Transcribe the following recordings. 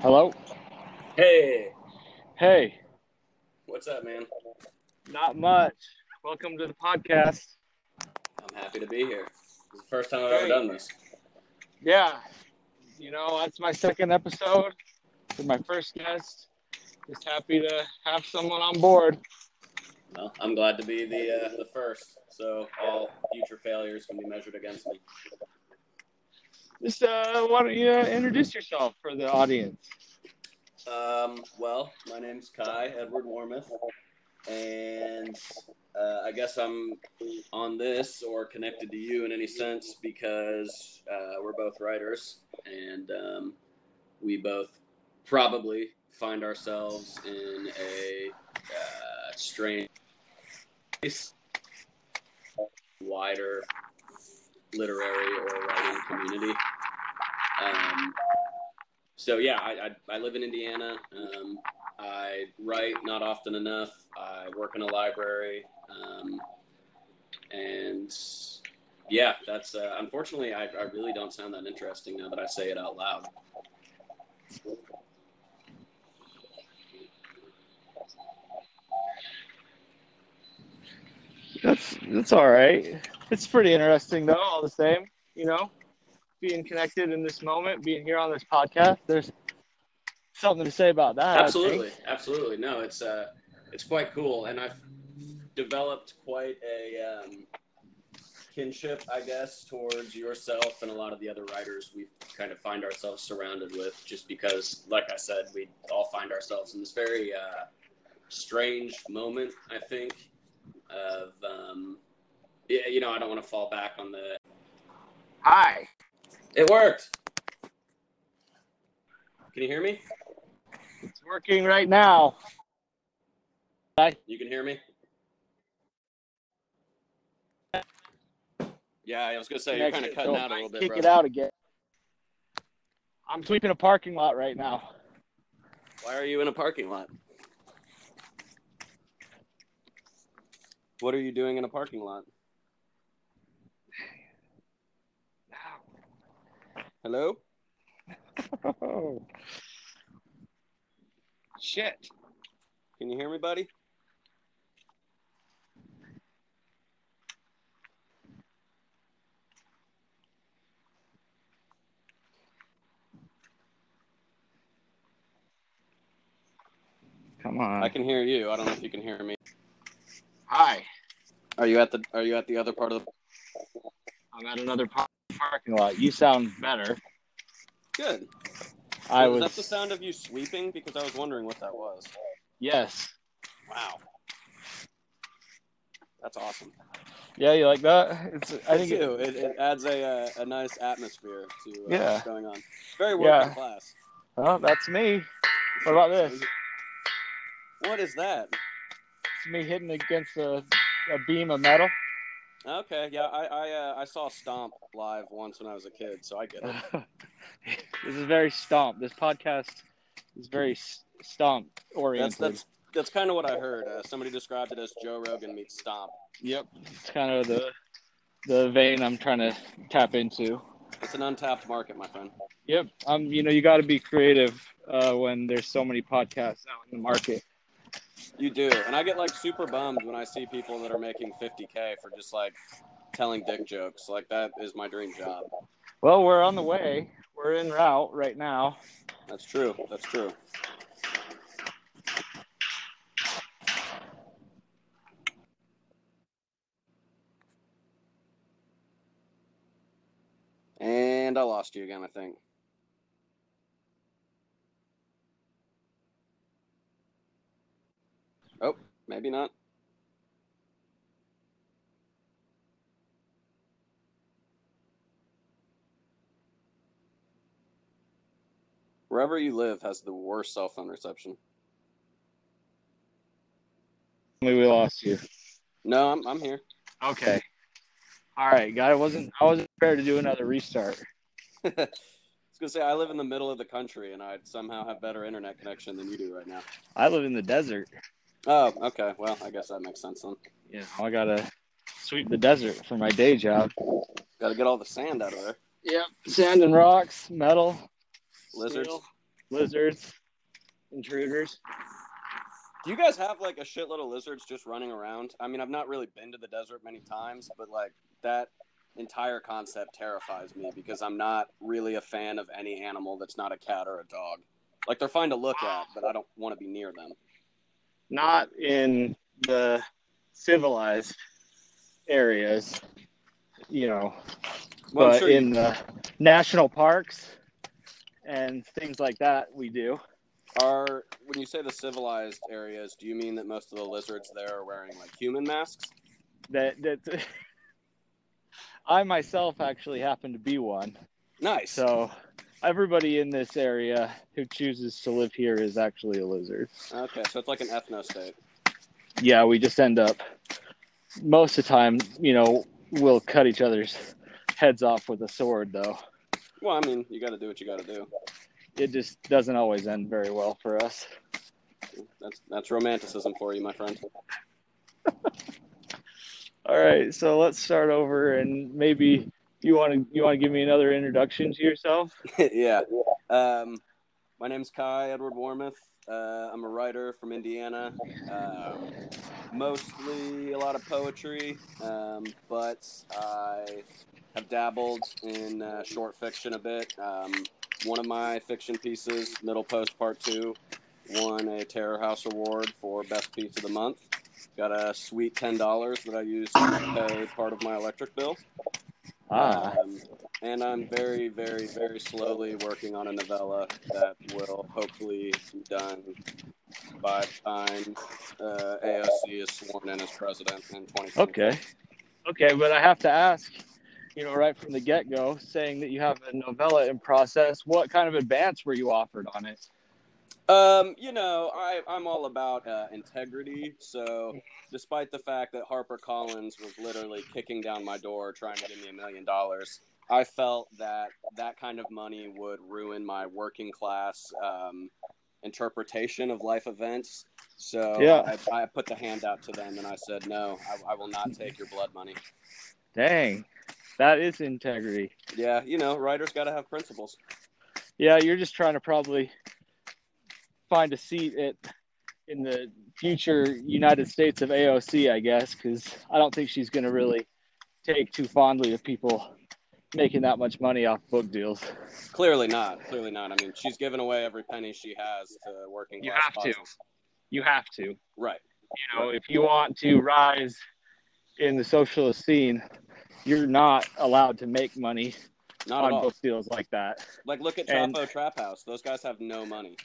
Hello? Hey, Hey, what's up, man? not much. Welcome to the podcast. I'm happy to be here. It's the first time I've ever done this. Yeah, you know, that's my second episode. You're my first guest. Just happy to have someone on board. Well, I'm glad to be the uh, the first, so all future failures can be measured against me. Just uh, why don't you uh, introduce yourself for the audience? Um, well, my name's Kai Edward Warmouth, and uh, I guess I'm on this or connected to you in any sense because uh, we're both writers, and um, we both probably find ourselves in a uh, strange, wider literary or writing community. Um, so yeah, I, I, I live in Indiana. Um, I write not often enough. I work in a library, um, and yeah, that's uh, unfortunately I, I really don't sound that interesting now that I say it out loud. That's that's all right. It's pretty interesting though, all the same. You know, being connected in this moment, being here on this podcast. There's something to say about that. Absolutely, absolutely. No, it's uh, it's quite cool, and I've developed quite a um, kinship, I guess, towards yourself and a lot of the other writers we kind of find ourselves surrounded with, just because, like I said, we all find ourselves in this very uh, strange moment. I think of um, yeah, you know, I don't want to fall back on the. Hi. It worked. Can you hear me? It's working right now. Hi. You can hear me? Yeah, I was gonna say you're kind of cutting so out a little bit, Kick bro. it out again. I'm sweeping a parking lot right now. Why are you in a parking lot? What are you doing in a parking lot? Hello? Oh. Shit. Can you hear me, buddy? Come on. I can hear you. I don't know if you can hear me. Hi. Are you at the Are you at the other part of the? I'm at another par- parking lot. You sound better. Good. I was was. that the sound of you sweeping? Because I was wondering what that was. Yes. Wow. That's awesome. Yeah, you like that? It's. I think. do. It, It, it adds a uh, a nice atmosphere to uh, Yeah. what's going on. Very working Yeah. class. well, that's me. What about this? What is that? It's me hitting against a, a beam of metal. Okay, yeah, I I, uh, I saw Stomp live once when I was a kid, so I get it. this is very stomp. This podcast is very stomp oriented. That's that's that's kind of what I heard. Uh, somebody described it as Joe Rogan meets Stomp. Yep. It's kind of the the vein I'm trying to tap into. It's an untapped market, my friend. Yep. Um. You know, you got to be creative uh, when there's so many podcasts out in the market. You do, and I get like super bummed when I see people that are making 50k for just like telling dick jokes. Like that is my dream job. Well, we're on the way. We're in route right now. That's true. That's true. And I lost you again, I think. Oh, maybe not. Wherever you live has the worst cell phone reception. Maybe we lost you. No, I'm I'm here. Okay. All right, guy. I wasn't I wasn't prepared to do another restart. I was gonna say I live in the middle of the country and I somehow have better internet connection than you do right now. I live in the desert. Oh, okay. Well, I guess that makes sense then. Yeah, I gotta sweep the desert for my day job. Got to get all the sand out of there. Yep. Sand and rocks, metal, Lizards. steel, lizards, intruders. Do you guys have like a shitload of lizards just running around? I mean, I've not really been to the desert many times, but like that entire concept terrifies me because I'm not really a fan of any animal that's not a cat or a dog. Like they're fine to look at, but I don't want to be near them. Not in the civilized areas, you know, Well, but sure you- in the national parks and things like that, we do. Are when you say the civilized areas, do you mean that most of the lizards there are wearing like human masks? That that I myself actually happen to be one. Nice. So everybody in this area who chooses to live here is actually a lizard. Okay, so it's like an ethno state. Yeah, we just end up most of the time, you know, we'll cut each other's heads off with a sword though. Well, I mean, you got to do what you got to do. It just doesn't always end very well for us. That's that's romanticism for you, my friend. All right, so let's start over and maybe you want to you want to give me another introduction to yourself? yeah. Um, my name's Kai Edward Warmouth. Uh, I'm a writer from Indiana. Um, mostly a lot of poetry, um, but I have dabbled in uh, short fiction a bit. Um, one of my fiction pieces, Middle Post Part 2, won a Terror House Award for Best Piece of the Month. Got a sweet $10 that I used to pay part of my electric bill. Ah, Um, and I'm very, very, very slowly working on a novella that will hopefully be done by the time uh, AOC is sworn in as president in 2020. okay, okay, but I have to ask, you know, right from the get go, saying that you have a novella in process. What kind of advance were you offered on it? Um, you know, I, I'm all about uh, integrity. So, despite the fact that Harper Collins was literally kicking down my door trying to give me a million dollars, I felt that that kind of money would ruin my working class um, interpretation of life events. So, Yeah. I, I put the hand out to them and I said, no, I, I will not take your blood money. Dang, that is integrity. Yeah, you know, writers got to have principles. Yeah, you're just trying to probably find a seat at in the future United States of AOC, I guess, because I don't think she's going to really take too fondly to people making that much money off book deals. Clearly not. Clearly not. I mean, she's given away every penny she has to working You have to. You have to. Right. You know, if you want to rise in the socialist scene, you're not allowed to make money Not on book deals like that. Like, look at And- Chapo Trap House. Those guys have no money.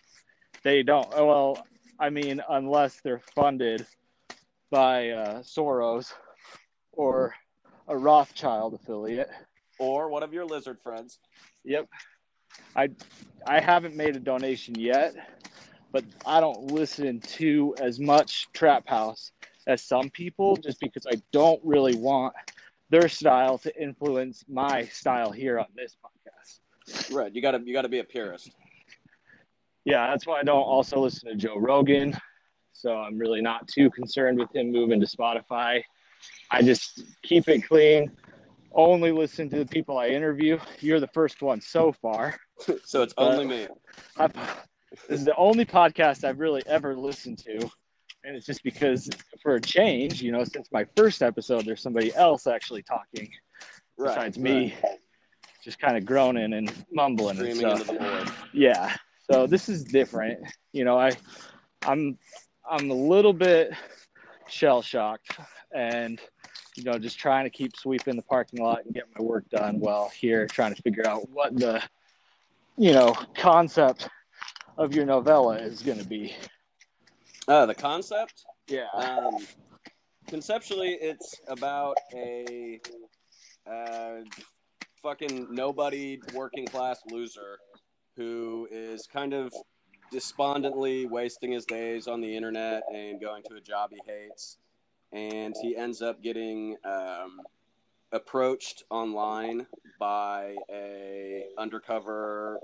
They don't. Well, I mean, unless they're funded by uh, Soros or a Rothschild affiliate. Or one of your lizard friends. Yep. I I haven't made a donation yet, but I don't listen to as much Trap House as some people just because I don't really want their style to influence my style here on this podcast. Right. You gotta you gotta be a purist. Yeah, that's why I don't also listen to Joe Rogan. So I'm really not too concerned with him moving to Spotify. I just keep it clean. Only listen to the people I interview. You're the first one so far. so it's only me. I've, this is the only podcast I've really ever listened to. And it's just because, for a change, you know, since my first episode, there's somebody else actually talking Right. besides me, just kind of groaning and mumbling and stuff. into the. Yeah. So this is different. You know, I, I'm, I'm a little bit shell shocked, and you know, just trying to keep sweeping the parking lot and get my work done while here, trying to figure out what the, you know, concept of your novella is going to be. Uh, the concept. Yeah. Um, conceptually, it's about a uh, fucking nobody working class loser who is kind of despondently wasting his days on the internet and going to a job he hates. And he ends up getting um, approached online by a undercover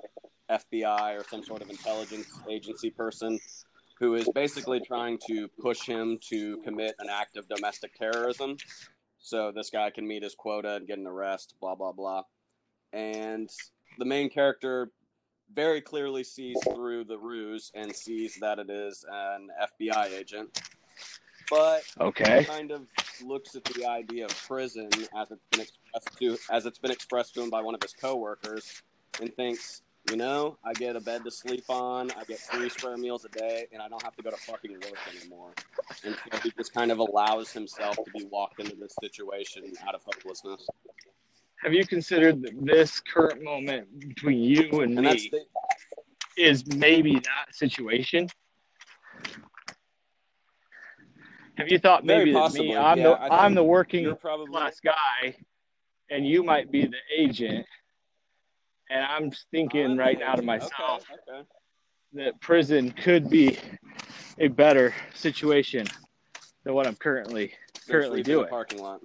FBI or some sort of intelligence agency person who is basically trying to push him to commit an act of domestic terrorism. So this guy can meet his quota and get an arrest, blah, blah, blah. And the main character very clearly sees through the ruse and sees that it is an FBI agent. But okay, kind of looks at the idea of prison as it's been expressed to as it's been expressed to him by one of his coworkers, and thinks, you know, I get a bed to sleep on, I get three square meals a day, and I don't have to go to fucking work anymore. And so he just kind of allows himself to be walked into this situation out of hopelessness. Have you considered that this current moment between you and, and me the... is maybe that situation? Have you thought maybe that me, I'm yeah, the I'm the working probably... class guy, and you might be the agent, and I'm thinking right now to myself okay, okay. that prison could be a better situation than what I'm currently currently doing. Parking lot.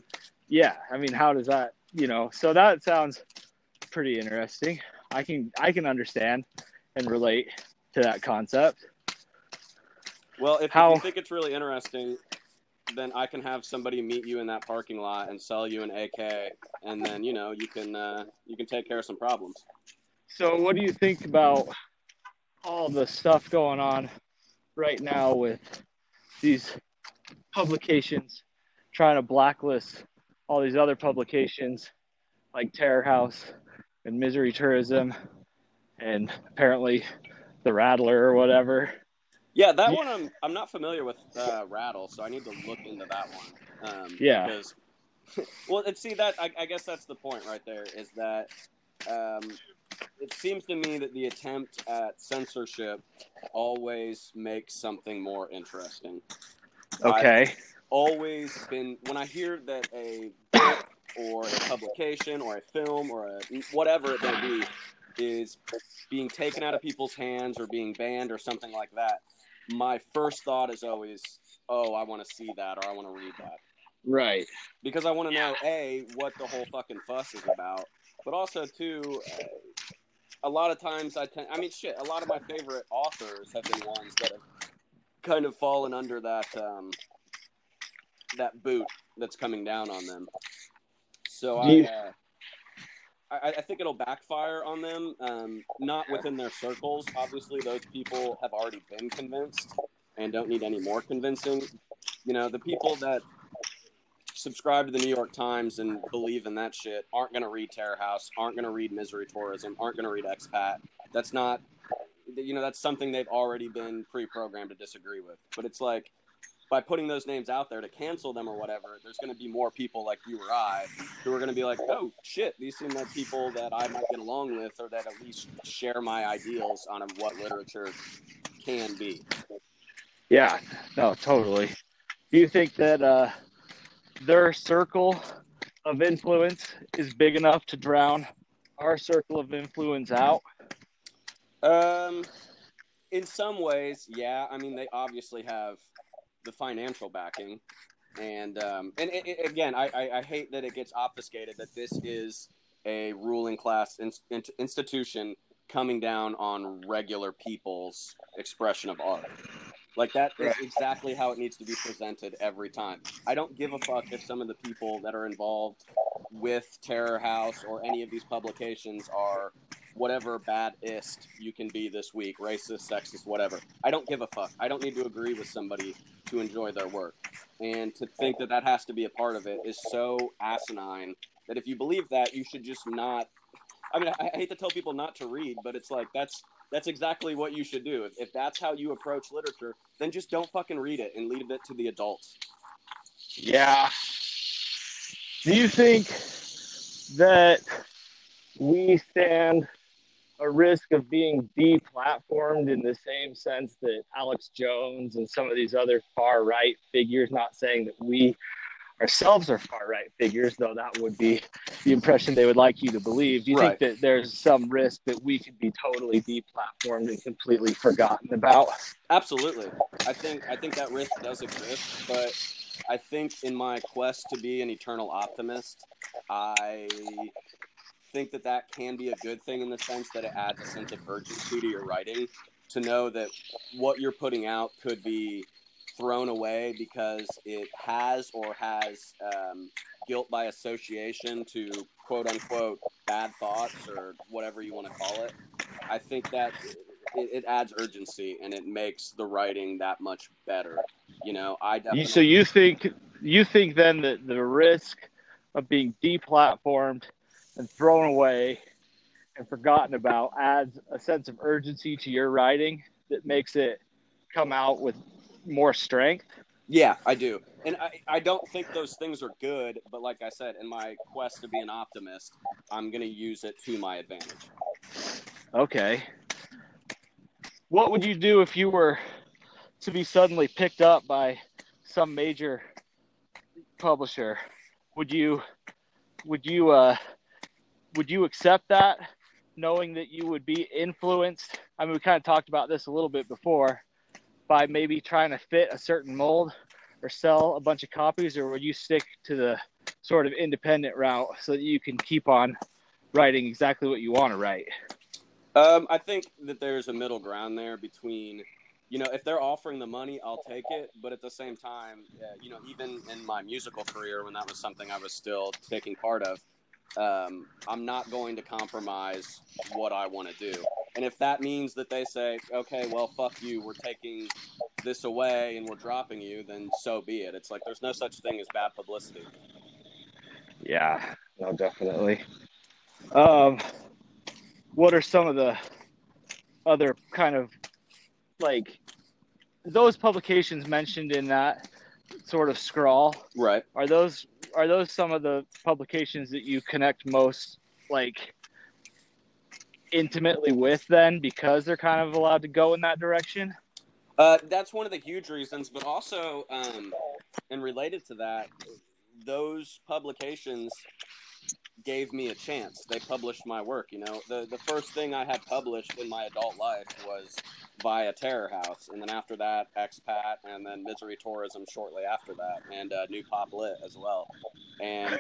Yeah, I mean, how does that you know? So that sounds pretty interesting. I can I can understand and relate to that concept. Well, if, How, you think it's really interesting, then I can have somebody meet you in that parking lot and sell you an AK, and then you know you can uh, you can take care of some problems. So, what do you think about all the stuff going on right now with these publications trying to blacklist all these other publications like Terror House and Misery Tourism and apparently the Rattler or whatever? Yeah, that yeah. one I'm I'm not familiar with uh, Rattle, so I need to look into that one. Um, yeah. Because, well, and see that I, I, guess that's the point right there is that um, it seems to me that the attempt at censorship always makes something more interesting. Okay. I've always been when I hear that a book or a publication or a film or a whatever it may be is being taken out of people's hands or being banned or something like that my first thought is always, oh, I want to see that or I want to read that. Right. Because I want to know a what the whole fucking fuss is about, but also too. Uh, a lot of times I tend, I mean, shit. A lot of my favorite authors have been ones that have kind of fallen under that um, that boot that's coming down on them. So I, uh, I, I, think it'll backfire on them. Um, not within their circles. Obviously, those people have already been convinced and don't need any more convincing. You know, the people that subscribe to the New York Times and believe in that shit aren't going to read Terror House, aren't going to read Misery Tourism, aren't going to read Expat. That's not, you know, that's something they've already been pre-programmed to disagree with. But it's like by putting those names out there to cancel them or whatever, there's going to be more people like you or I who are going to be like, oh shit, these seem like people that I might get along with or that at least share my ideals on what literature can be. Yeah, no, totally. Do you think that uh, their circle of influence is big enough to drown our circle of influence out? Um, in some ways, yeah. I mean, they obviously have the financial backing. And um, and it, it, again, I, I, I, hate that it gets obfuscated that this is a ruling class in, in, institution coming down on regular people's expression of art. Like that is exactly how it needs to be presented every time. I don't give a fuck if some of the people that are involved with Terror House or any of these publications are whatever badist you can be this week racist, sexist, whatever. I don't give a fuck. I don't need to agree with somebody to enjoy their work. And to think that that has to be a part of it is so asinine that if you believe that, you should just not. I mean, I, I hate to tell people not to read, but it's like that's that's exactly what you should do. If, if that's how you approach literature, then just don't fucking read it and leave it to the adults. Yeah. Do you think that we stand a risk of being deplatformed in the same sense that Alex Jones and some of these other far right figures, not saying that we ourselves are far right figures, though that would be the impression they would like you to believe. Do you Right. think that there's some risk that we could be totally deplatformed and completely forgotten about? Absolutely. I think I think that risk does exist, but I think in my quest to be an eternal optimist, I think that that can be a good thing in the sense that it adds a sense of urgency to your writing to know that what you're putting out could be thrown away because it has or has um, guilt by association to quote unquote bad thoughts or whatever you want to call it. I think that it, it adds urgency and it makes the writing that much better. You know, I definitely. So you think you think then that the risk of being deplatformed and thrown away and forgotten about adds a sense of urgency to your writing that makes it come out with more strength? Yeah, I do. And I, I don't think those things are good, but like I said, in my quest to be an optimist, I'm going to use it to my advantage. Okay. What would you do if you were to be suddenly picked up by some major publisher? Would you would you uh would you accept that knowing that you would be influenced? I mean we kind of talked about this a little bit before by maybe trying to fit a certain mold or sell a bunch of copies or would you stick to the sort of independent route so that you can keep on writing exactly what you want to write? Um, I think that there's a middle ground there between, you know, if they're offering the money, I'll take it. But at the same time, you know, even in my musical career, when that was something I was still taking part of, um, I'm not going to compromise what I want to do. And if that means that they say, okay, well, fuck you, we're taking this away and we're dropping you, then so be it. It's like there's no such thing as bad publicity. Yeah, no, definitely. Um, what are some of the other kind of like those publications mentioned in that sort of scrawl? Right. Are those are those some of the publications that you connect most like intimately with then because they're kind of allowed to go in that direction? Uh, that's one of the huge reasons, but also, um, and related to that, those publications gave me a chance. They published my work. You know, the the first thing I had published in my adult life was via Terror House, and then after that, Expat, and then Misery Tourism shortly after that, and uh, New Pop Lit as well. And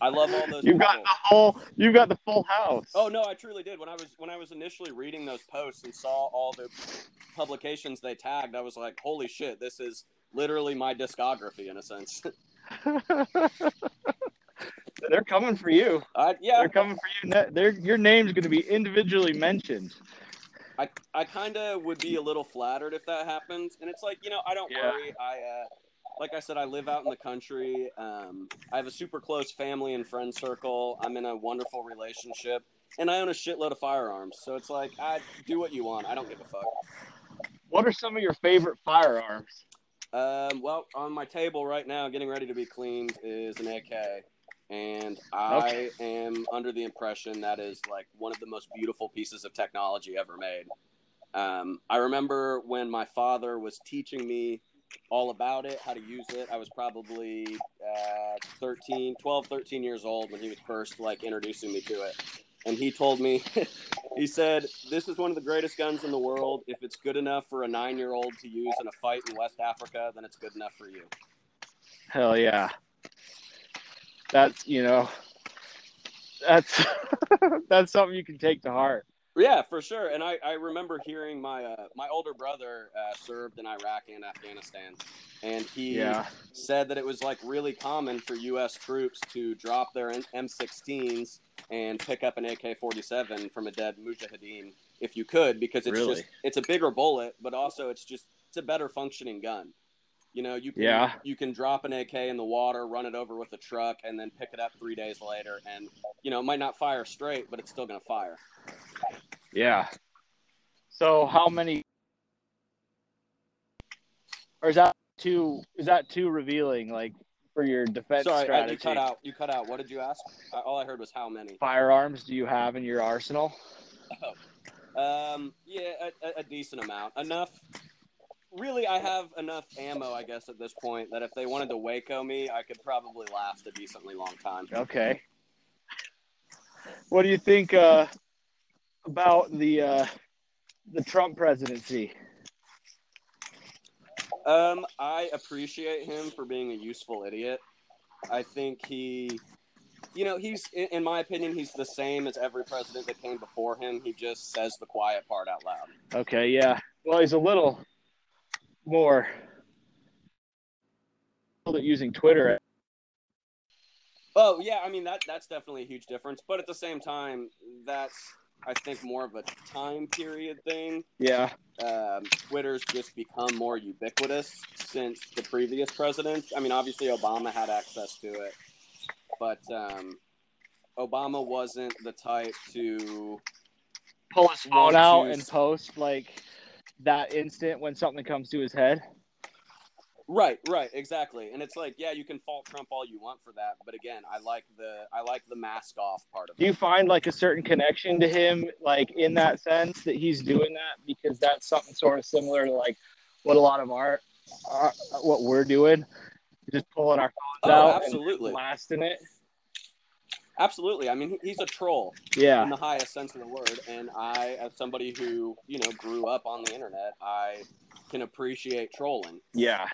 I love all those. You've got the whole you've got the full house. Oh no, I truly did. When I was when I was initially reading those posts and saw all the publications they tagged, I was like, "Holy shit! This is literally my discography in a sense." they're coming for you. I, yeah, They're coming for you. Ne- They're, your name's going to be individually mentioned. I, I kind of would be a little flattered if that happened. And it's like, you know, I don't Yeah. worry. I, uh, like I said, I live out in the country. Um, I have a super close family and friend circle. I'm in a wonderful relationship, and I own a shitload of firearms. So it's like, I do what you want. I don't give a fuck. What are some of your favorite firearms? Um, well, on my table right now, getting ready to be cleaned, is an AK. And I am under the impression that is like one of the most beautiful pieces of technology ever made. Um, I remember when my father was teaching me all about it, how to use it. I was probably uh, 13, 12, 13 years old when he was first like introducing me to it. And he told me, he said, This is one of the greatest guns in the world. If it's good enough for a nine year old to use in a fight in West Africa, then it's good enough for you. Hell yeah. That's, you know, that's that's something you can take to heart. Yeah, for sure. And I, I remember hearing my uh, my older brother uh, served in Iraq and Afghanistan, and he Yeah. said that it was like really common for U.S. troops to drop their M16s and pick up an AK-47 from a dead mujahideen if you could, because it's Really? just it's a bigger bullet, but also it's just it's a better functioning gun. You know, you can Yeah. you can drop an AK in the water, run it over with a truck, and then pick it up three days later, and you know it might not fire straight, but it's still gonna fire. Yeah. So how many or is that too is that too revealing like for your defense Sorry, strategy? you cut out. You cut out. What did you ask? All I heard was how many. Firearms do you have in your arsenal? Um, yeah, a- a decent amount. Enough, really, I have enough ammo, I guess, at this point that if they wanted to Waco me, I could probably last a decently long time. Okay. What do you think uh, about the uh, the Trump presidency? Um, I appreciate him for being a useful idiot. I think he, you know, he's in my opinion, he's the same as every president that came before him. He just says the quiet part out loud. Okay, yeah. Well, he's a little more using Twitter. Oh yeah, I mean that that's definitely a huge difference. But at the same time, that's I think more of a time period thing. Yeah. Um, Twitter's just become more ubiquitous since the previous presidents. I mean, obviously Obama had access to it, but um, Obama wasn't the type to pull his phone out and post like that instant when something comes to his head. Right, right, exactly. And it's like, yeah, you can fault Trump all you want for that, but again, I like the I like the mask off part of it. Do you find like a certain connection to him, like in that sense that he's doing that because that's something sort of similar to like what a lot of our, our what we're doing, just pulling our phones oh, out absolutely. and blasting it. Absolutely. I mean, he's a troll. Yeah. In the highest sense of the word, and I, as somebody who you know grew up on the internet, I can appreciate trolling. Yeah.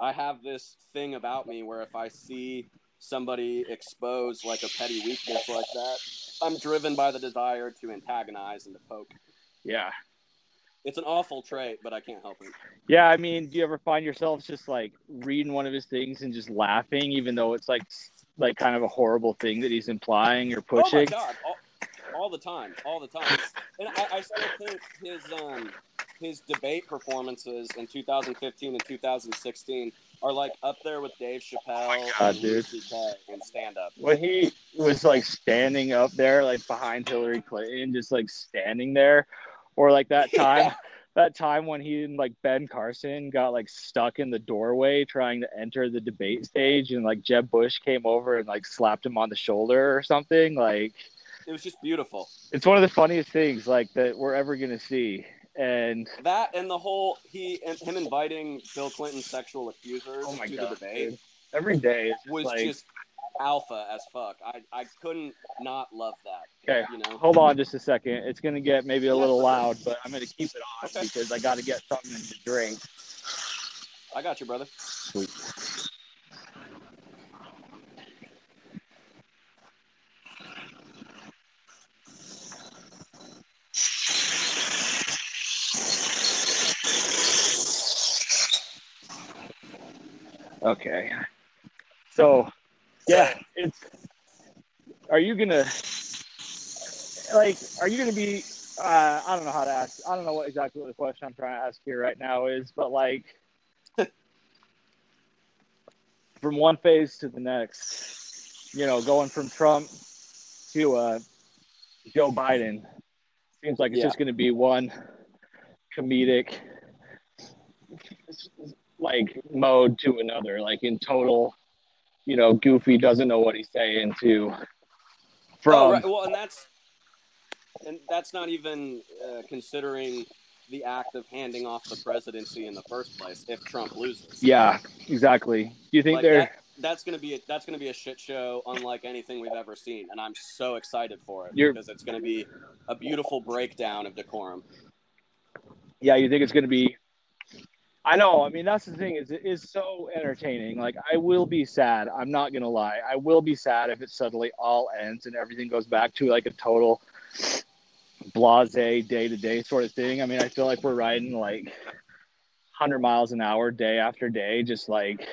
I have this thing about me where if I see somebody expose like a petty weakness like that, I'm driven by the desire to antagonize and to poke. Yeah. It's an awful trait, but I can't help it. Yeah, I mean, do you ever find yourself just like reading one of his things and just laughing, even though it's like like kind of a horrible thing that he's implying or pushing? Oh my god, all, all the time, all the time. And I, I still think his um his debate performances in 2015 and 2016 are like up there with Dave Chappelle oh God, and dude. in stand up. When he was like standing up there, like behind Hillary Clinton, just like standing there, or like that time. Yeah. That time when he and like Ben Carson got like stuck in the doorway trying to enter the debate stage, and like Jeb Bush came over and like slapped him on the shoulder or something. Like it was just beautiful. It's one of the funniest things like that we're ever gonna see and that and the whole he and him inviting Bill Clinton's sexual accusers oh to God, the debate dude. every day was like... just alpha as fuck. I I couldn't not love that. Okay, you know. Hold on just a second. It's gonna get maybe a little loud, but I'm gonna keep it on okay. because I got to get something to drink. I got you, brother. Sweet. Okay. So, yeah, it's. Are you gonna like? Are you gonna be? Uh, I don't know how to ask. I don't know what exactly what the question I'm trying to ask here right now is, but like, from one phase to the next, you know, going from Trump to uh, Joe Biden, seems like it's yeah. just to be one comedic like mode to another, like in total, you know, Goofy doesn't know what he's saying to from. Oh, right. Well, and that's and that's not even uh, considering the act of handing off the presidency in the first place if Trump loses. Yeah, exactly. Do you think like they're that, that's going to be a, that's going to be a shit show unlike anything we've ever seen, and I'm so excited for it You're... because it's going to be a beautiful breakdown of decorum. Yeah, you think it's going to be I know. I mean, that's the thing is it is so entertaining. Like I will be sad. I'm not gonna lie. I will be sad if it suddenly all ends and everything goes back to like a total blase day to day sort of thing. I mean, I feel like we're riding like 100 miles an hour day after day, just like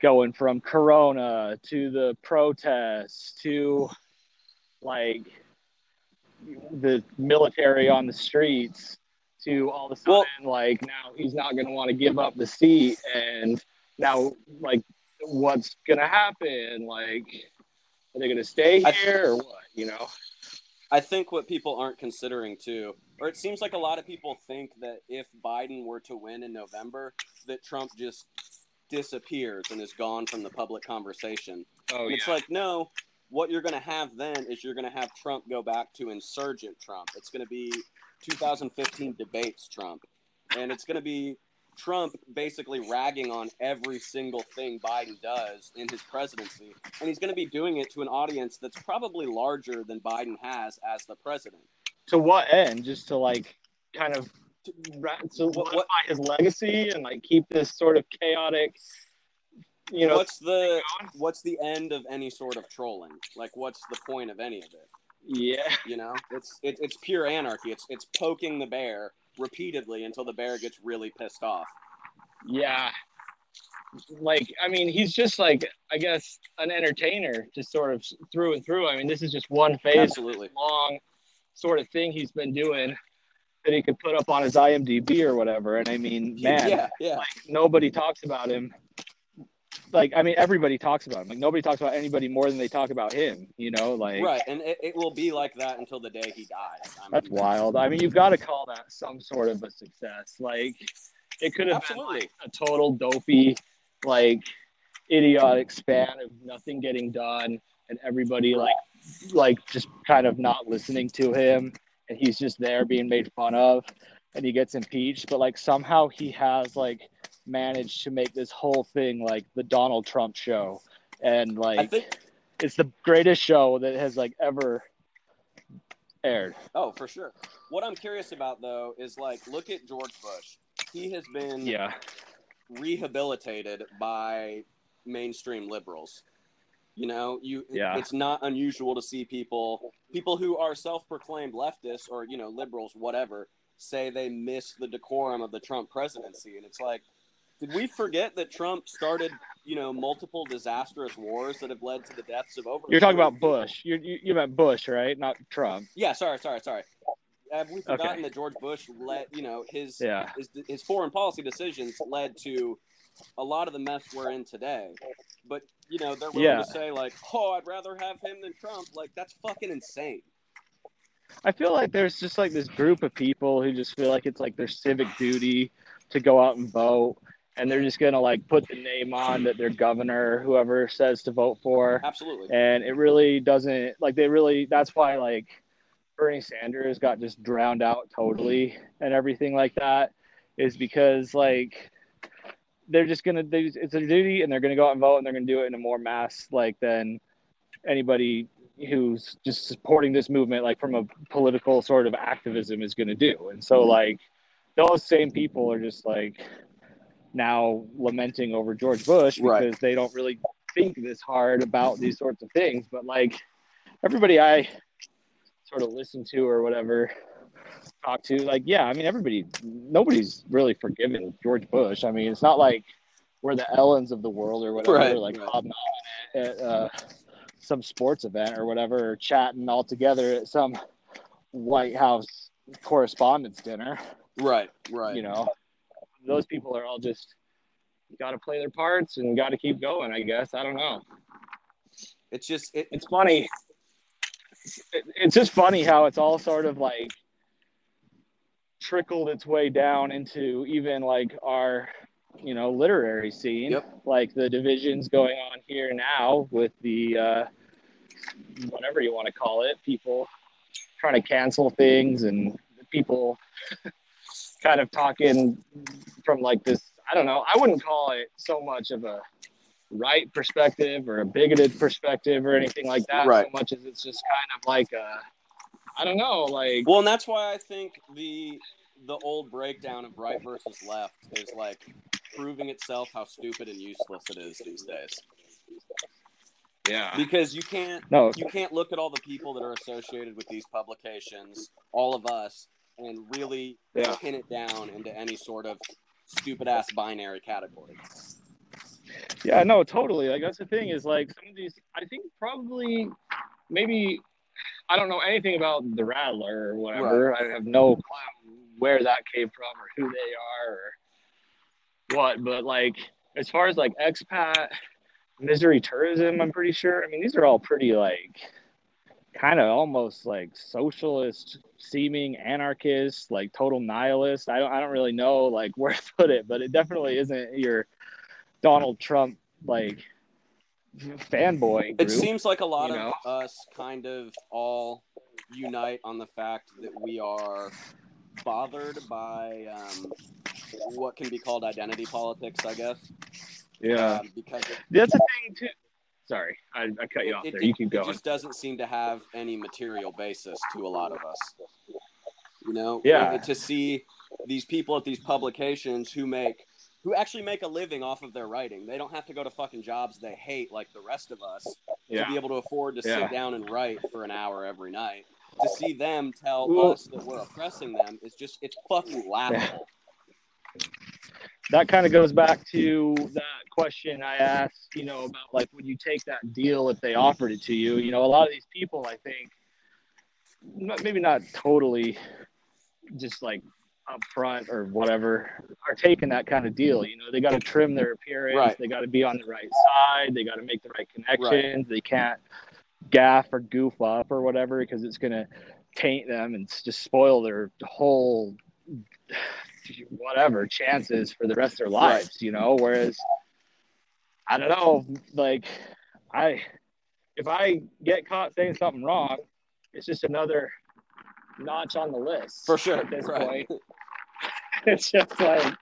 going from Corona to the protests to like the military on the streets to all of a sudden well, like now he's not going to want to give up the seat and now like what's going to happen? Like are they going to stay here or what you know? I think what people aren't considering too or it seems like a lot of people think that if biden were to win in november that trump just disappears and is gone from the public conversation. Oh, yeah. it's like no what you're going to have then is you're going to have trump go back to insurgent trump. It's going to be 2015 debates Trump. and it's going to be Trump basically ragging on every single thing Biden does in his presidency, and he's going to be doing it to an audience that's probably larger than Biden has as the president. To what end? Just to like kind of to solidify what- his legacy and like keep this sort of chaotic, you know, what's the what's the end of any sort of trolling? Like, what's the point of any of it? Yeah, You know, it's it, it's pure anarchy. It's it's poking the bear repeatedly until the bear gets really pissed off. yeah. Like, I mean, he's just like, I guess, an entertainer, just sort of through and through. I mean, this is just one phase Absolutely. long sort of thing he's been doing that he could put up on his IMDb or whatever. And I mean, man, Yeah, yeah. like nobody talks about him. Like, I mean, everybody talks about him. Like nobody talks about anybody more than they talk about him. You know, like Right, and it, it will be like that until the day he dies. I mean, that's wild. I mean, you've got to call that some sort of a success. Like, it could have been like a total dopey, like idiotic span of nothing getting done and everybody like like just kind of not listening to him and he's just there being made fun of and he gets impeached but like somehow he has like managed to make this whole thing like the Donald Trump show and like think. it's the greatest show that has like ever aired Oh, for sure. What I'm curious about though is like, look at George Bush. He has been yeah rehabilitated by mainstream liberals. You know, you Yeah. it's not unusual to see people people who are self-proclaimed leftists or, you know, liberals whatever say they miss the decorum of the Trump presidency and it's like did we forget that Trump started, you know, multiple disastrous wars that have led to the deaths of over you're talking about? Bush you you, you meant Bush right not Trump Yeah, sorry, sorry, sorry. Have we forgotten Okay. that George Bush led, you know, his yeah his, his foreign policy decisions led to a lot of the mess we're in today. But you know, they're willing Yeah. to say like, "Oh, I'd rather have him than Trump." Like that's fucking insane. I feel like there's just like this group of people who just feel like it's like their civic duty to go out and vote, and they're just gonna like put the name on that their governor, whoever says to vote for, Absolutely. and it really doesn't like they really. That's why like Bernie Sanders got just drowned out totally and everything like that is because like they're just gonna they, it's their duty and they're gonna go out and vote and they're gonna do it in a more mass like than anybody who's just supporting this movement like from a political sort of activism is gonna do and so like those same people are just like now lamenting over George Bush because Right. they don't really think this hard about these sorts of things but like everybody I sort of listen to or whatever talk to like yeah i mean everybody nobody's really forgiven george bush i mean it's not like we're the ellens of the world or whatever Right, like right. hobnobbing at uh, some sports event or whatever or chatting all together at some white house correspondence dinner Right. Right. you know those people are all just got to play their parts and got to keep going i guess i don't know It's just it. it's funny. It- It's just funny how it's all sort of like trickled its way down into even like our, you know, literary scene. Yep. Like the divisions going on here now with the uh, whatever you want to call it, people trying to cancel things and people kind of talking from like this. I don't know. I wouldn't call it so much of a right perspective or a bigoted perspective or anything like that Right. so much as it's just kind of like a I don't know, like Well, and that's why I think the the old breakdown of right versus left is like proving itself how stupid and useless it is these days. yeah. Because you can't No, you can't look at all the people that are associated with these publications, all of us, and really Yeah. pin it down into any sort of stupid ass binary category. yeah, no, totally. Like that's the thing is like some of these I think probably maybe I don't know anything about the Rattler or whatever. I have no clue where that came from or who they are or what, but like as far as like expat misery tourism, I'm pretty sure. I mean, these are all pretty like kind of almost like socialist seeming anarchist, like total nihilist. I don't I don't really know like where to put it, but it definitely isn't your Donald Trump like fanboy group. It seems like a lot of know? us kind of all unite on the fact that we are bothered by um, what can be called identity politics, I guess. Yeah, Um, because it, that's a thing too. Sorry, I, I cut you it- off it- You it- just doesn't seem to have any material basis to a lot of us. You know, Yeah. And to see these people at these publications who make who actually make a living off of their writing. They don't have to go to fucking jobs they hate like the rest of us to be able to afford to Yeah. sit down and write for an hour every night. To see them tell Well- us that we're oppressing them is just it's fucking laughable. that kind of goes back to that question I asked. You know about like would you take that deal if they offered it to you? You know, a lot of these people, I think, not- maybe not totally, just like upfront or whatever, are taking that kind of deal. You know, they got to trim their appearance. Right. They got to be on the right side. They got to make the right connections. They can't gaff or goof up or whatever because it's going to taint them and just spoil their whole whatever chances for the rest of their lives. You know, whereas I don't know, like I if I get caught saying something wrong, it's just another notch on the list For sure. at this Right. point. it's just like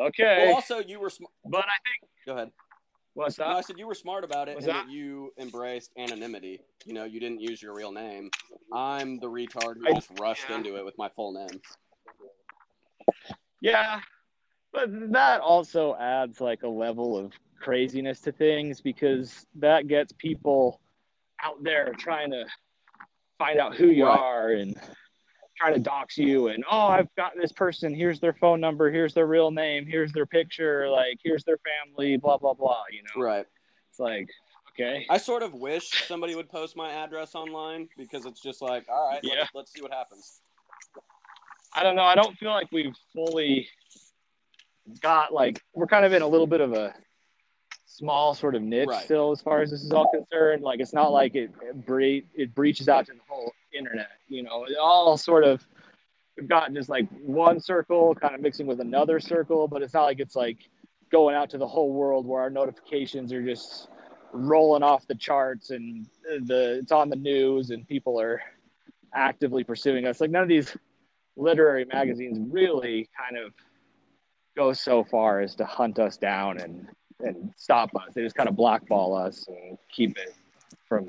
okay, Well, also you were sm- but I think go ahead. what's No, I said you were smart about it What's and that? that you embraced anonymity. You know, you didn't use your real name. I'm the retard who I- just rushed yeah. into it with my full name. Yeah, but that also adds like a level of craziness to things because that gets people out there trying to find out who you are and trying to dox you and oh I've got this person. Here's their phone number. Here's their real name. Here's their picture. Like here's their family blah blah blah you know? Right. it's like okay. I sort of wish somebody would post my address online because it's just like, all right, Yeah. let's, let's see what happens. I don't know. I don't feel like we've fully got like we're kind of in a little bit of a small sort of niche Right. still as far as this is all concerned. Like it's not like it it, bre- it breaches out to the whole internet. You know, it all sort of we've got just like one circle kind of mixing with another circle, but it's not like it's like going out to the whole world where our notifications are just rolling off the charts and the it's on the news and people are actively pursuing us. Like none of these literary magazines really kind of go so far as to hunt us down and and stop us. They just kind of blackball us and keep it from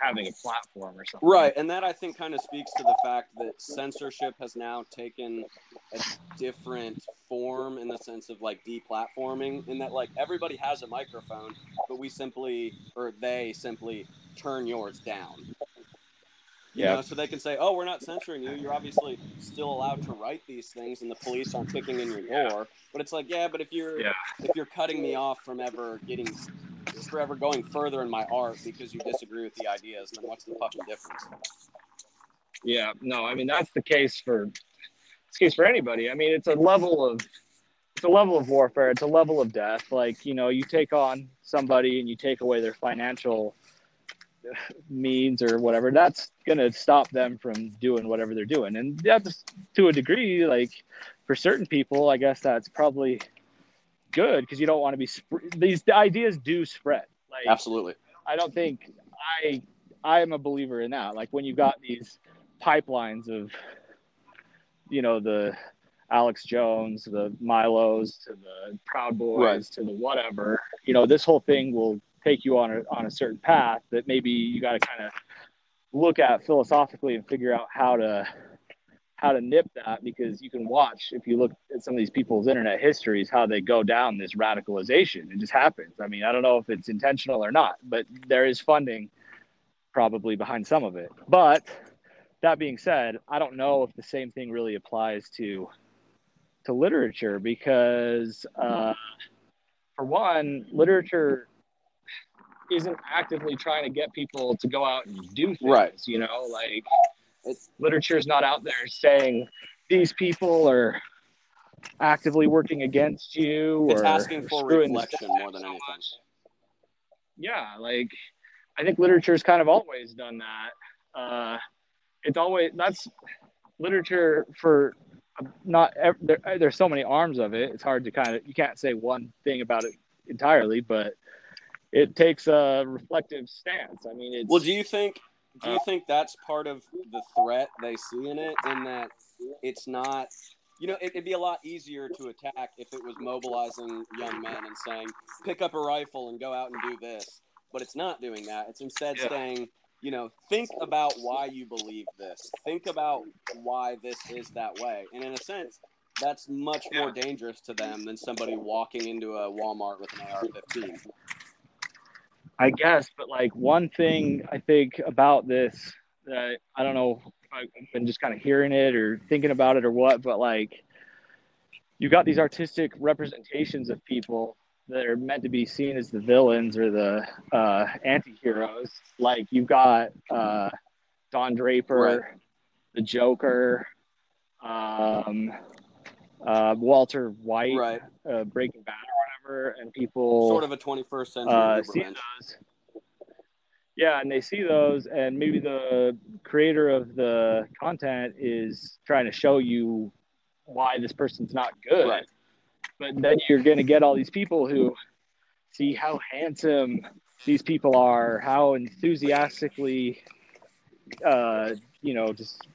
having a platform or something. Right, and that I think kind of speaks to the fact that censorship has now taken a different form in the sense of like deplatforming, in that like everybody has a microphone, but we simply or they simply turn yours down. You Yeah. know, so they can say, "Oh, we're not censoring you. You're obviously still allowed to write these things, and the police aren't kicking in your door." But it's like, yeah, but if you're Yeah. if you're cutting me off from ever getting forever going further in my art because you disagree with the ideas, then what's the fucking difference? Yeah. No, I mean that's the case for it's the case for anybody. I mean, it's a level of it's a level of warfare. It's a level of death. Like you know, you take on somebody and you take away their financial means or whatever. That's gonna stop them from doing whatever they're doing. And that's to a degree, like for certain people, I guess that's probably good because you don't want to be sp- these ideas do spread. Like Absolutely. I don't think I I am a believer in that. Like when you've got these pipelines of you know the Alex Jones, the Milos, to the Proud Boys, Right. to the whatever. You know, this whole thing will take you on a on a certain path that maybe you got to kind of look at philosophically and figure out how to how to nip that because you can watch if you look at some of these people's internet histories how they go down this radicalization. It just happens. I mean i don't know if it's intentional or not but there is funding probably behind some of it. But that being said i don't know if the same thing really applies to to literature because uh, for one literature isn't actively trying to get people to go out and do things Right. you know like It's- literature is not out there saying these people are actively working against you It's or asking for reflection more than so anything. much. yeah like i think literature's kind of always done that uh, it's always that's literature for not ev- there, there's so many arms of it it's hard to kind of you can't say one thing about it entirely but it takes a reflective stance i mean it's Well, do you think do you Uh, think that's part of the threat they see in it in that it's not you know, it, would be a lot easier to attack if it was mobilizing young men and saying, pick up a rifle and go out and do this. But it's not doing that. It's instead yeah. saying, you know, think about why you believe this. Think about why this is that way. And in a sense, that's much more dangerous to them than somebody walking into a Walmart with an AR 15. I guess, but like one thing I think about this that I don't know I've been just kind of hearing it or thinking about it or what, but like you've got these artistic representations of people that are meant to be seen as the villains or the uh, anti-heroes. Like you've got uh, Don Draper, right. the Joker, um, uh, Walter White, right. uh, Breaking Bad whatever, and people sort of a 21st century uh, see those. Yeah, and they see those, and maybe the creator of the content is trying to show you why this person's not good. Right. But then you're going to get all these people who see how handsome these people are, how enthusiastically, uh, you know, just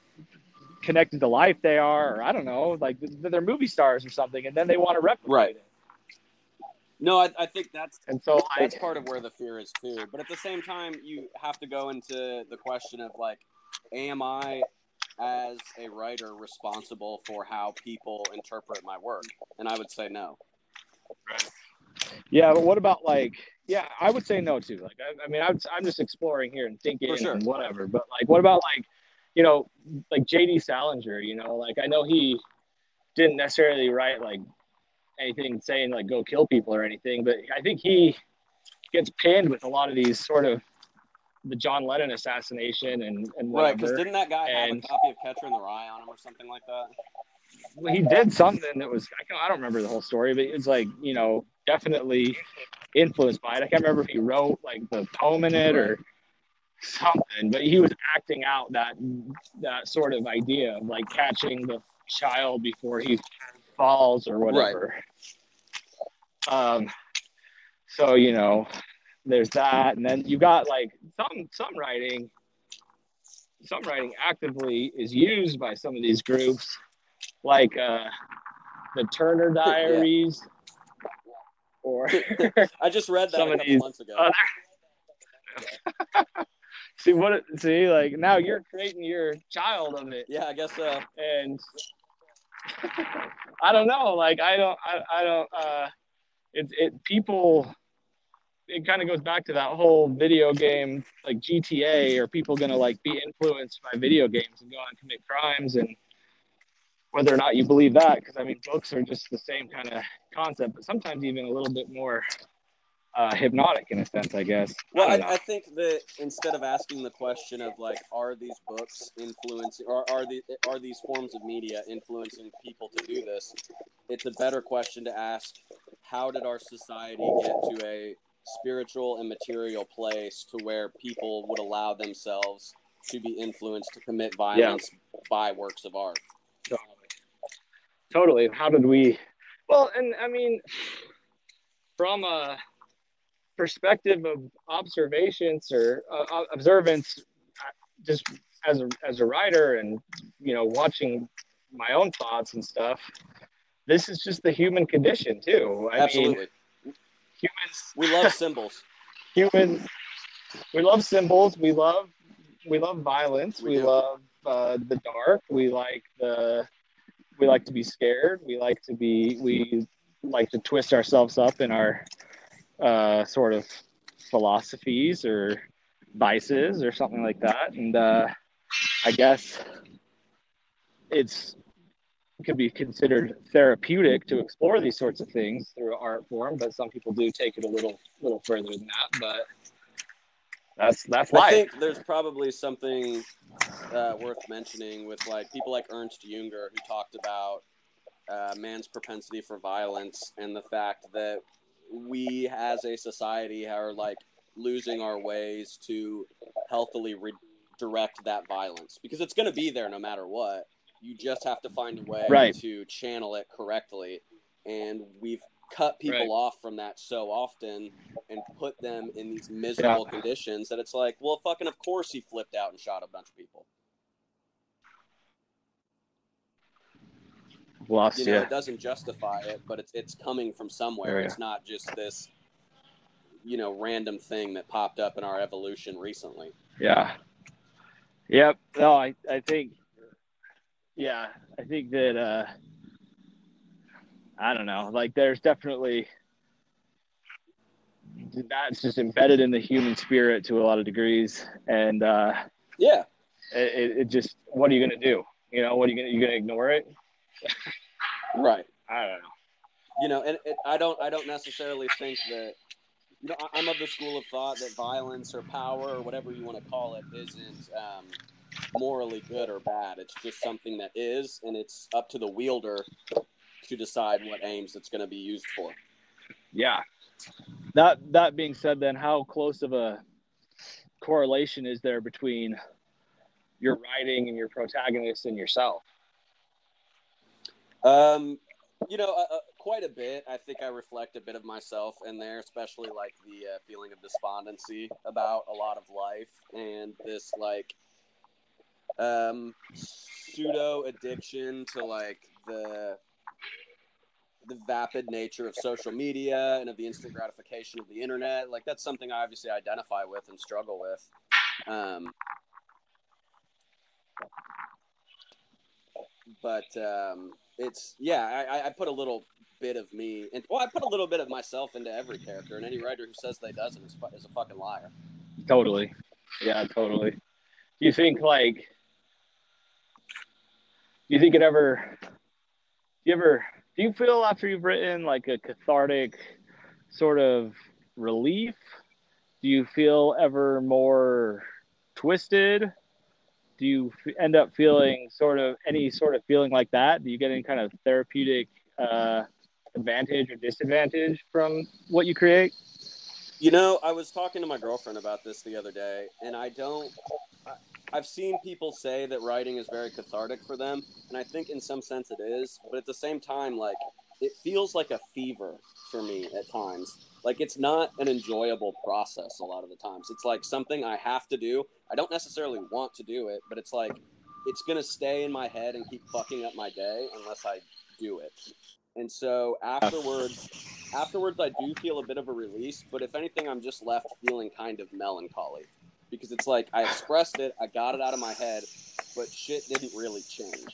connected to life they are, or I don't know, like they're movie stars or something, and then they want to replicate right. it. No, I, I think that's and so that's part of where the fear is too. But at the same time, you have to go into the question of like, am I as a writer responsible for how people interpret my work? And I would say no. Yeah, but what about like? Yeah, I would say no too. Like, I, I mean, I'm, I'm just exploring here and thinking sure. and whatever. But like, what about like, you know, like J.D. Salinger? You know, like I know he didn't necessarily write like anything saying like go kill people or anything, but I think he gets pinned with a lot of these sort of the John Lennon assassination and and whatever. right because didn't that guy and, have a copy of Catcher in the Rye on him or something like that? Well, he did something that was I don't remember the whole story, but it's like you know definitely influenced by it. I can't remember if he wrote like the poem in it or something, but he was acting out that that sort of idea of like catching the child before he falls or whatever. Right. Um, so you know, there's that, and then you got like some some writing. Some writing actively is used by some of these groups, like uh, the Turner Diaries, yeah. or I just read that a couple months ago. Other... see what? See, like now you're creating your child of it. Yeah, I guess so. And I don't know. Like I don't. I, I don't. Uh, it's it people. It kind of goes back to that whole video game, like GTA. Are people gonna like be influenced by video games and go and commit crimes and whether or not you believe that? Because I mean, books are just the same kind of concept, but sometimes even a little bit more uh, hypnotic in a sense, I guess. Well, I, I, I, think that instead of asking the question of like, are these books influencing, or are the are these forms of media influencing people to do this? It's a better question to ask: How did our society get to a spiritual and material place to where people would allow themselves to be influenced to commit violence yeah. by works of art? Totally. Totally. How did we? Well, and I mean, from a perspective of observations or uh, observance, just as a, as a writer and you know watching my own thoughts and stuff, this is just the human condition too. I Absolutely. Mean, humans. We love symbols. humans. We love symbols. We love we love violence. We, we love uh, the dark. We like the we like to be scared. We like to be we like to twist ourselves up in our uh, sort of philosophies or vices or something like that. And uh, I guess it's it could be considered therapeutic to explore these sorts of things through art form, but some people do take it a little little further than that. But that's that's life. I think there's probably something uh, worth mentioning with like people like Ernst Junger who talked about uh, man's propensity for violence and the fact that we as a society are like losing our ways to healthily redirect that violence because it's going to be there no matter what. You just have to find a way right. to channel it correctly. And we've cut people right. off from that so often and put them in these miserable yeah. conditions that it's like, well, fucking, of course he flipped out and shot a bunch of people. Lost you know, it doesn't justify it, but it's it's coming from somewhere. It's not just this, you know, random thing that popped up in our evolution recently. Yeah. Yep. No, I, I think, yeah, I think that, uh, I don't know, like there's definitely, that's just embedded in the human spirit to a lot of degrees. And, uh, Yeah, it, it just, what are you to do? You know, what are you to, you to ignore it? right. I don't know. You know, and it, I don't I don't necessarily think that. You know, I- I'm of the school of thought that violence or power or whatever you want to call it isn't um, morally good or bad. It's just something that is, and it's up to the wielder to decide what aims it's going to be used for. Yeah. That that being said, then how close of a correlation is there between your writing and your protagonist and yourself? Um, you know, uh, uh, quite a bit. I think I reflect a bit of myself in there, especially like the uh, feeling of despondency about a lot of life and this like um, pseudo addiction to like the the vapid nature of social media and of the instant gratification of the internet. Like that's something I obviously identify with and struggle with. Um, but um, it's yeah, I, I put a little bit of me, and well, I put a little bit of myself into every character, and any writer who says they doesn't is, is a fucking liar. Totally. Yeah, totally. Do you think like do you think it ever do you ever do you feel after you've written like a cathartic sort of relief? Do you feel ever more twisted? Do you end up feeling sort of any sort of feeling like that? Do you get any kind of therapeutic uh, advantage or disadvantage from what you create? You know, I was talking to my girlfriend about this the other day, and I don't. I, I've seen people say that writing is very cathartic for them, and I think in some sense it is, but at the same time, like it feels like a fever for me at times. Like it's not an enjoyable process a lot of the times. It's like something I have to do. I don't necessarily want to do it, but it's like it's gonna stay in my head and keep fucking up my day unless I do it. And so afterwards, afterwards I do feel a bit of a release, but if anything, I'm just left feeling kind of melancholy because it's like I expressed it, I got it out of my head, but shit didn't really change.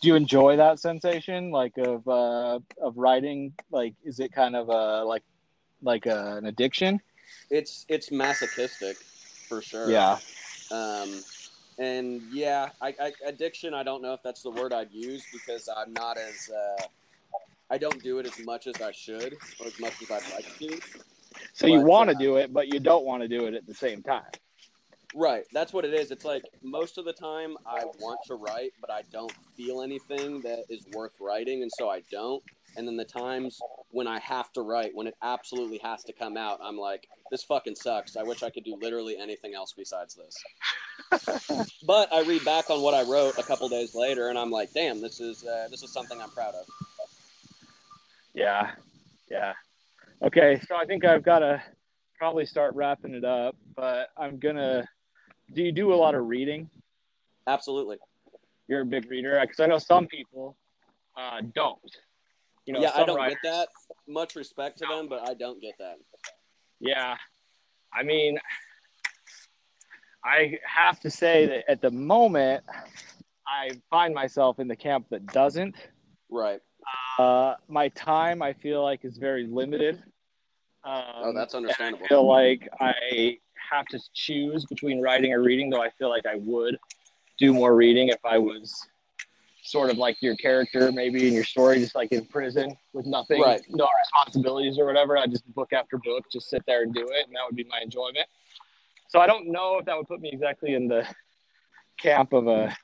do you enjoy that sensation like of uh of writing like is it kind of a like like a, an addiction It's it's masochistic for sure. yeah Um, and yeah, I, I, addiction. I don't know if that's the word I'd use because I'm not as uh, I don't do it as much as I should or as much as I'd like to. so you want to uh, do it but you don't want to do it at the same time Right, that's what it is. It's like most of the time I want to write, but I don't feel anything that is worth writing, and so I don't. And then the times when I have to write, when it absolutely has to come out, I'm like, this fucking sucks. I wish I could do literally anything else besides this. but I read back on what I wrote a couple days later, and I'm like, damn, this is uh, this is something I'm proud of. yeah yeah okay so i think i've got to probably start wrapping it up but i'm gonna do you do a lot of reading Absolutely. you're a big reader because i know some people uh don't you know yeah, I don't writers- get that. Much respect to them, but I don't get that. Yeah. I mean, I have to say that at the moment, I find myself in the camp that doesn't. Right. Uh, my time, I feel like, is very limited. Um, Oh, that's understandable. I feel like I have to choose between writing or reading, though I feel like I would do more reading if I was sort of like your character, maybe in your story, just like in prison with nothing, Right. no responsibilities or whatever. I just book after book, just sit there and do it, and that would be my enjoyment. So I don't know if that would put me exactly in the camp of a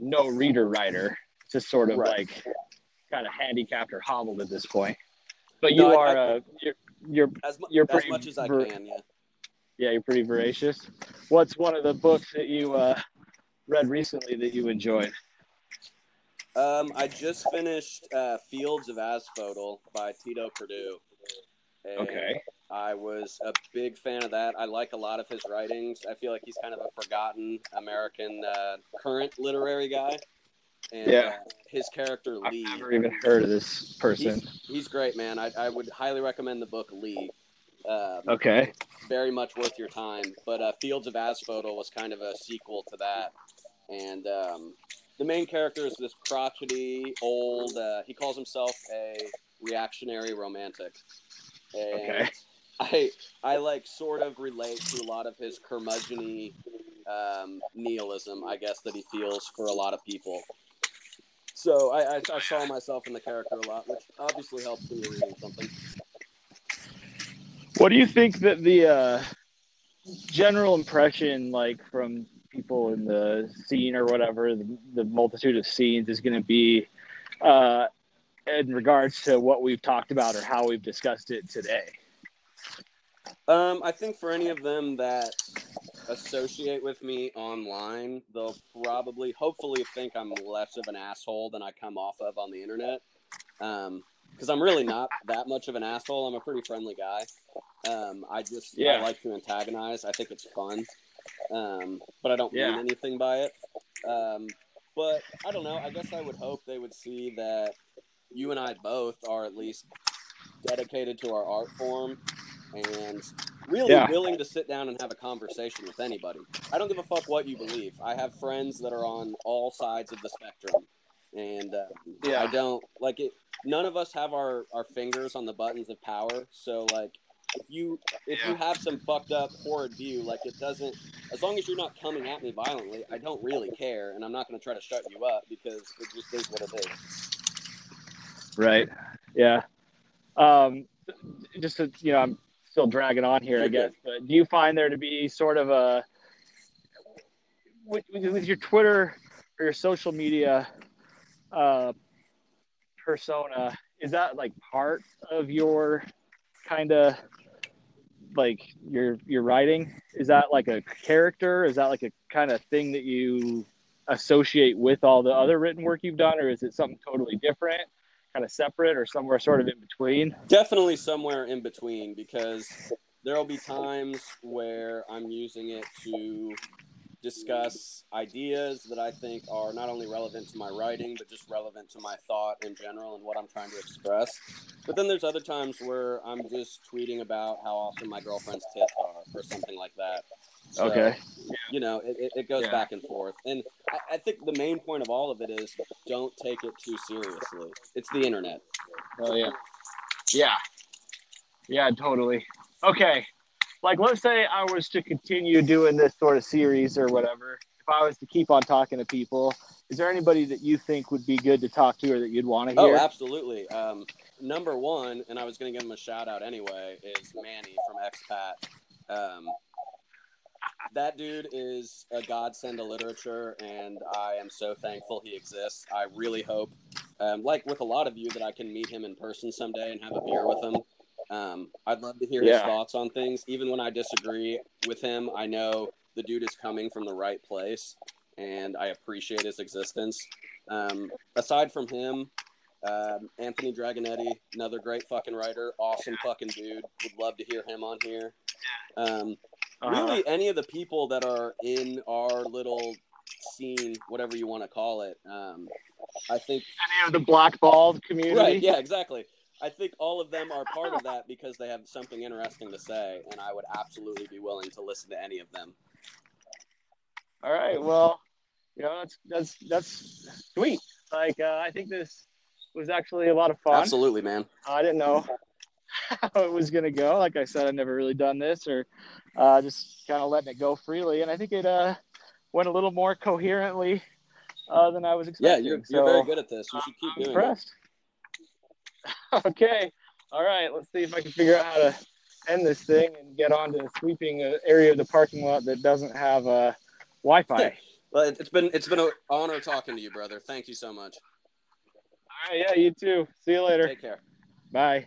no reader writer, just sort of Right. like kind of handicapped or hobbled at this point. But you No, I- are uh, you're, you're As, mu- You're as much as I ver- can, yeah. yeah you're pretty voracious. What's one of the books that you uh, read recently that you enjoyed? Um, I just finished uh, Fields of Asphodel by Tito Perdue. And Okay. I was a big fan of that. I like a lot of his writings. I feel like he's kind of a forgotten American uh, current literary guy. and Yeah. uh, his character I've Lee. never even heard of this person. He's, he's great, man. I, I would highly recommend the book Lee. Um, Okay. very much worth your time. But uh, Fields of Asphodel was kind of a sequel to that, and um, the main character is this crotchety old. Uh, he calls himself a reactionary romantic. And Okay. I I like sort of relate to a lot of his curmudgeony um, nihilism, I guess, that he feels for a lot of people. So I, I, I saw myself in the character a lot, which obviously helps when you're reading something. What do you think that the uh, general impression, like from people in the scene or whatever, the, the multitude of scenes is going to be uh, in regards to what we've talked about or how we've discussed it today? Um, I think for any of them that associate with me online, they'll probably, hopefully, think I'm less of an asshole than I come off of on the internet. Um, because I'm really not that much of an asshole. I'm a pretty friendly guy. Um, I just I like to antagonize. I think it's fun. Um, but I don't Yeah. mean anything by it. Um, but I don't know. I guess I would hope they would see that you and I both are at least dedicated to our art form and really Yeah. willing to sit down and have a conversation with anybody. I don't give a fuck what you believe. I have friends that are on all sides of the spectrum, and uh, I don't like it. None of us have our our fingers on the buttons of power. So like, if you if you have some fucked up horrid view, like it doesn't. As long as you're not coming at me violently, I don't really care, and I'm not going to try to shut you up because it just is what it is. Right. Yeah. Um, just to, you know, I'm still dragging on here, I guess. But do you find there to be sort of a with with your Twitter or your social media uh, persona? Is that like part of your kind of like your your writing? Is that like a character? Is that like a kind of thing that you associate with all the other written work you've done, or is it something totally different? kind of separate or somewhere sort of in between. Definitely somewhere in between because there'll be times where I'm using it to discuss ideas that I think are not only relevant to my writing, but just relevant to my thought in general and what I'm trying to express. But then there's other times where I'm just tweeting about how awesome my girlfriend's tits are or something like that. So, Okay. You know, it, it, it goes Yeah. back and forth. And I, I think the main point of all of it is don't take it too seriously. It's the internet. Oh yeah. Yeah. Yeah, totally. Okay. Like let's say I was to continue doing this sort of series or whatever. If I was to keep on talking to people, is there anybody that you think would be good to talk to or that you'd want to hear? Oh, absolutely. Um, number one, and I was going to give him a shout out anyway, is Manny from Expat. Um, that dude is a godsend to literature, and I am so thankful he exists. I really hope, um, like with a lot of you, that I can meet him in person someday and have a beer with him. Um, I'd love to hear his thoughts on things. Even when I disagree with him, I know the dude is coming from the right place, and I appreciate his existence. Um, aside from him, um, Anthony Dragonetti, another great fucking writer, awesome fucking dude. Would love to hear him on here. Um, Uh-huh. really, any of the people that are in our little scene, whatever you want to call it, um, I think Any of the blackballed community? Right. Yeah. Exactly. I think all of them are part of that because they have something interesting to say, and I would absolutely be willing to listen to any of them. All right. Well, you know, that's that's that's sweet. Like uh, I think this was actually a lot of fun. Absolutely, man. I didn't know how it was gonna go. Like I said, I've never really done this or uh, just kind of letting it go freely, and I think it uh, went a little more coherently uh, than I was expecting. Yeah, you're, you're very good at this. You should keep I'm doing it. okay, all right. Let's see if I can figure out how to end this thing and get on to sweeping an area of the parking lot that doesn't have uh, Wi-Fi. Well, it- it's been it's been an honor talking to you, brother. Thank you so much. all right. Yeah. You too. See you later. Take care. Bye.